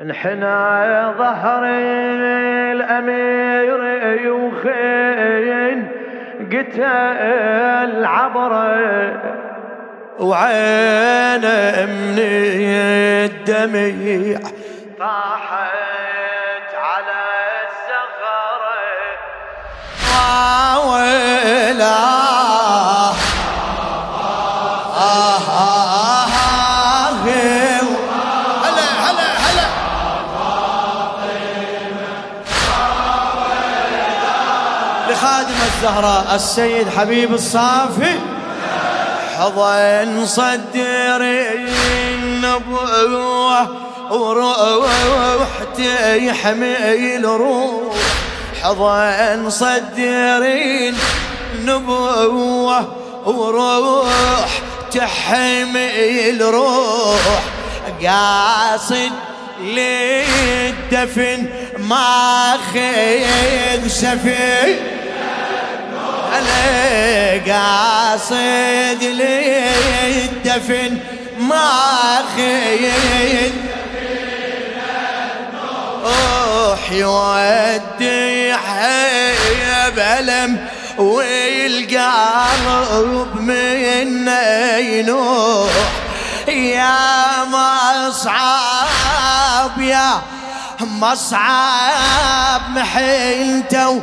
انحنى ظهر الأمير يوخين قتل عبره وعينه من الدميع طاحت على الزغره الزهراء السيد حبيب الصافي. حضن صدري النبوة وروح تحمل روح حضن صدري النبوة وروح تحمل روح قاصد للدفن ما خيذ سفين علي قاصد لي الدفن ما خيد يودي حيب ألم والقلب من ينوح يا مصعب يا مصعب محنته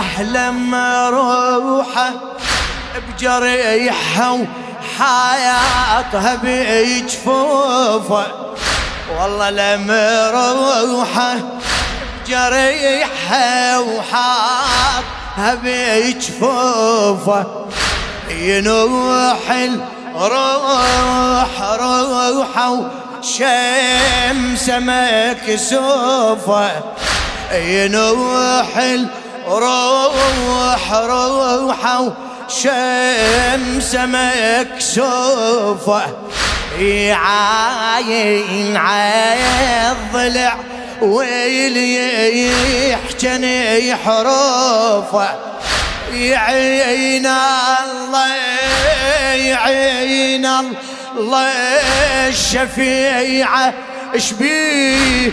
احلم روحه بجريحه وحياتها بجفوفه والله لما روحه بجريحه وحاطها بجفوفه ينوح الروح روحه شمس مكسوفه. ينوح الروح روح روحه شمس مكسوفة يعاين الضلع ويلي يحجن حروفه. يعين الله يعين الله. الشفيعة اشبيه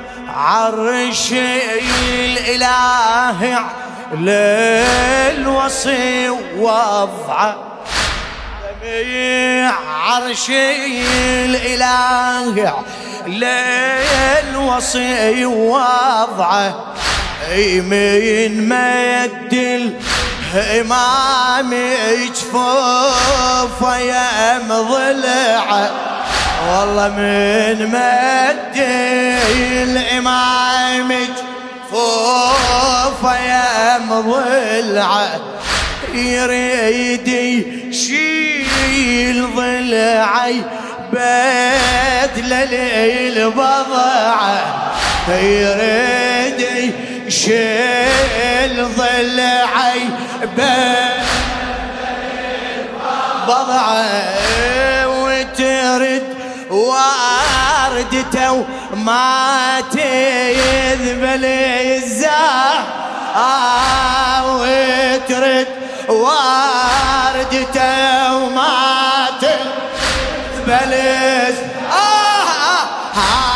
عرش الإله للوصي وضعه دمع عرش الإله للوصي وضعه من مد الإمام جفوفه يا مضلعه والله من مد الإمام فوف يا مضلعه يريد يشيل ضلعي بدل البضعه يريد يشيل ضلعي بدل البضعه وترد واردته ما تذبل الزهر. وترد. واردته وما تذبل آه آه.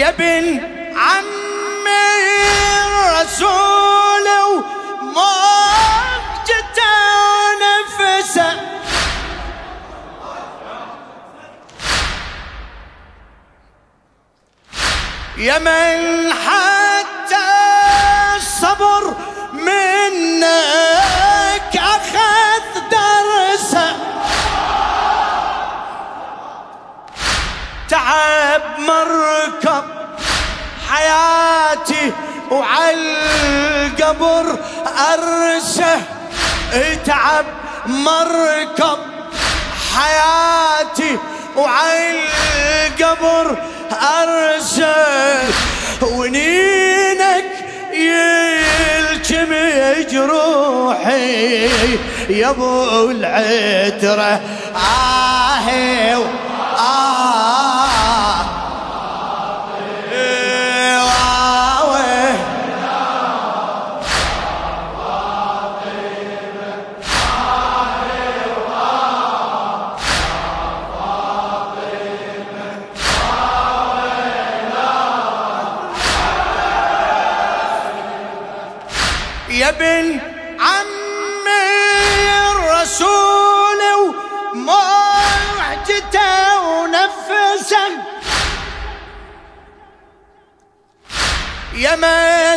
يا ابن عمي الرسول وموجته ونفسه يا من حتى حياتي وعالقبر أرسه تعب مركب حياتي. وعالقبر أرسل ونينك يلجم جروحي يا أبو العترة آه آه ابن عمي الرسول ومعجته ونفسه. يا من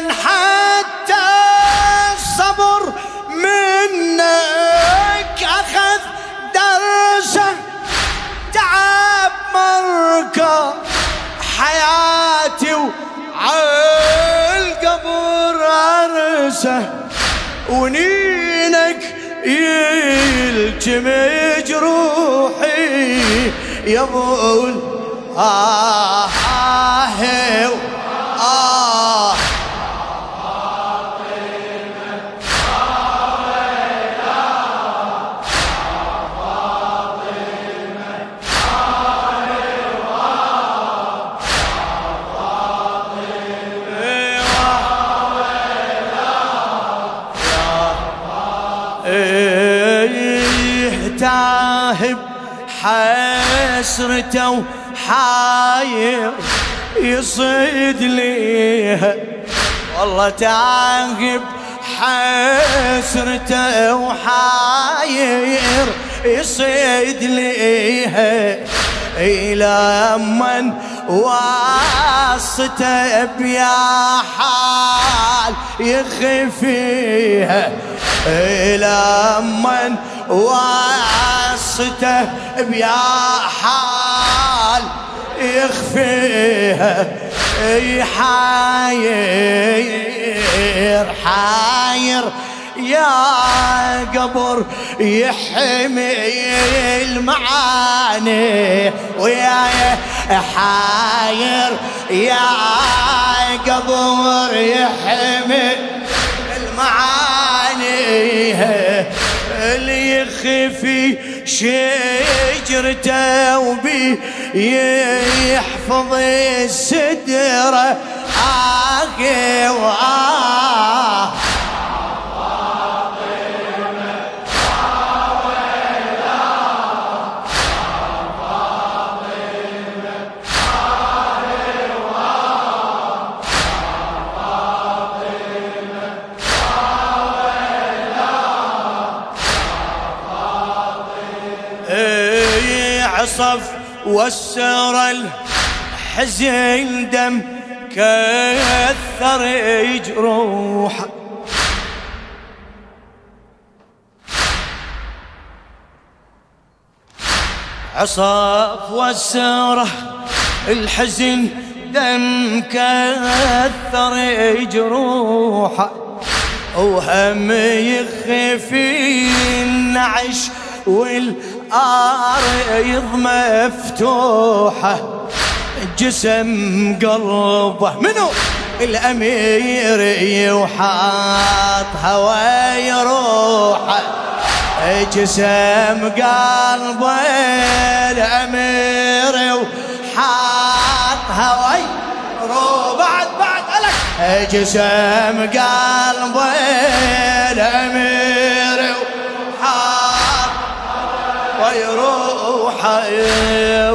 ونينك يلجم جروحي يا آه آه حسرته وحاير يصيد ليها. والله تاهب حسرته وحاير يصيد ليها. إلى من واسطة بيا حال يخفيها. إلى من واسطة بيا حال يخفيها حاير حاير يا قبر يحمي المعاني ويا حاير يا قبر يحمي المعاني اللي يخفي شجرته وبي يحفظ السدرة. آه وآه إيه عصف وسر الحزين دم كثر جروحه عصف وسره الحزن دم كثر جروحه وهم يخفي النعش والارض مفتوحة جسم قلبه. منو؟ الأمير وحاط هواي روحه جسم قلبه الأمير وحاط هواي رو بعد بعد لك جسم قلبه الأمير وحاط ويروح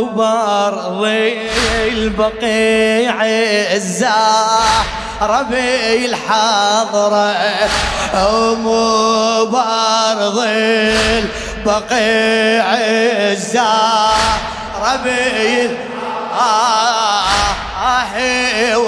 وبرضي البقيع ربي الحضرة ومبرضي البقيع الزهر ربي آه آه